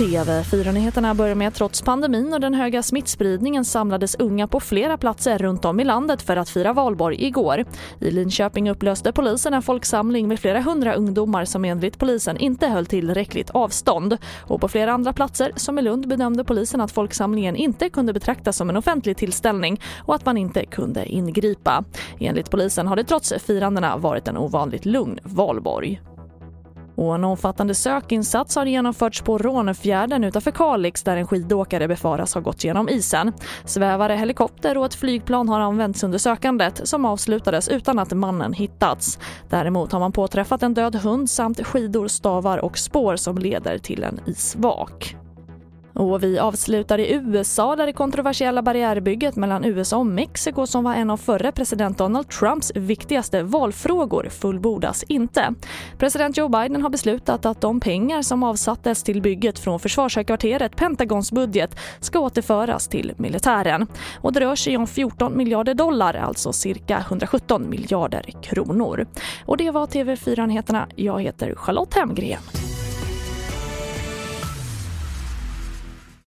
TV4-nyheterna börjar med att trots pandemin och den höga smittspridningen samlades unga på flera platser runt om i landet för att fira valborg igår. I Linköping upplöste polisen en folksamling med flera hundra ungdomar som enligt polisen inte höll tillräckligt avstånd. Och på flera andra platser, som i Lund, bedömde polisen att folksamlingen inte kunde betraktas som en offentlig tillställning och att man inte kunde ingripa. Enligt polisen har det trots firandena varit en ovanligt lugn valborg. Och en omfattande sökinsats har genomförts på Rånefjärden utanför Kalix där en skidåkare befaras ha gått genom isen. Svävare, helikopter och ett flygplan har använts under sökandet som avslutades utan att mannen hittats. Däremot har man påträffat en död hund samt skidor, stavar och spår som leder till en isvak. Och vi avslutar i USA där det kontroversiella barriärbygget mellan USA och Mexiko som var en av förre president Donald Trumps viktigaste valfrågor fullbordas inte. President Joe Biden har beslutat att de pengar som avsattes till bygget från försvarshögkvarteret, Pentagons budget, ska återföras till militären. Och det rör sig om 14 miljarder dollar, alltså cirka 117 miljarder kronor. Och det var TV4-nyheterna. Jag heter Charlotte Hemgren.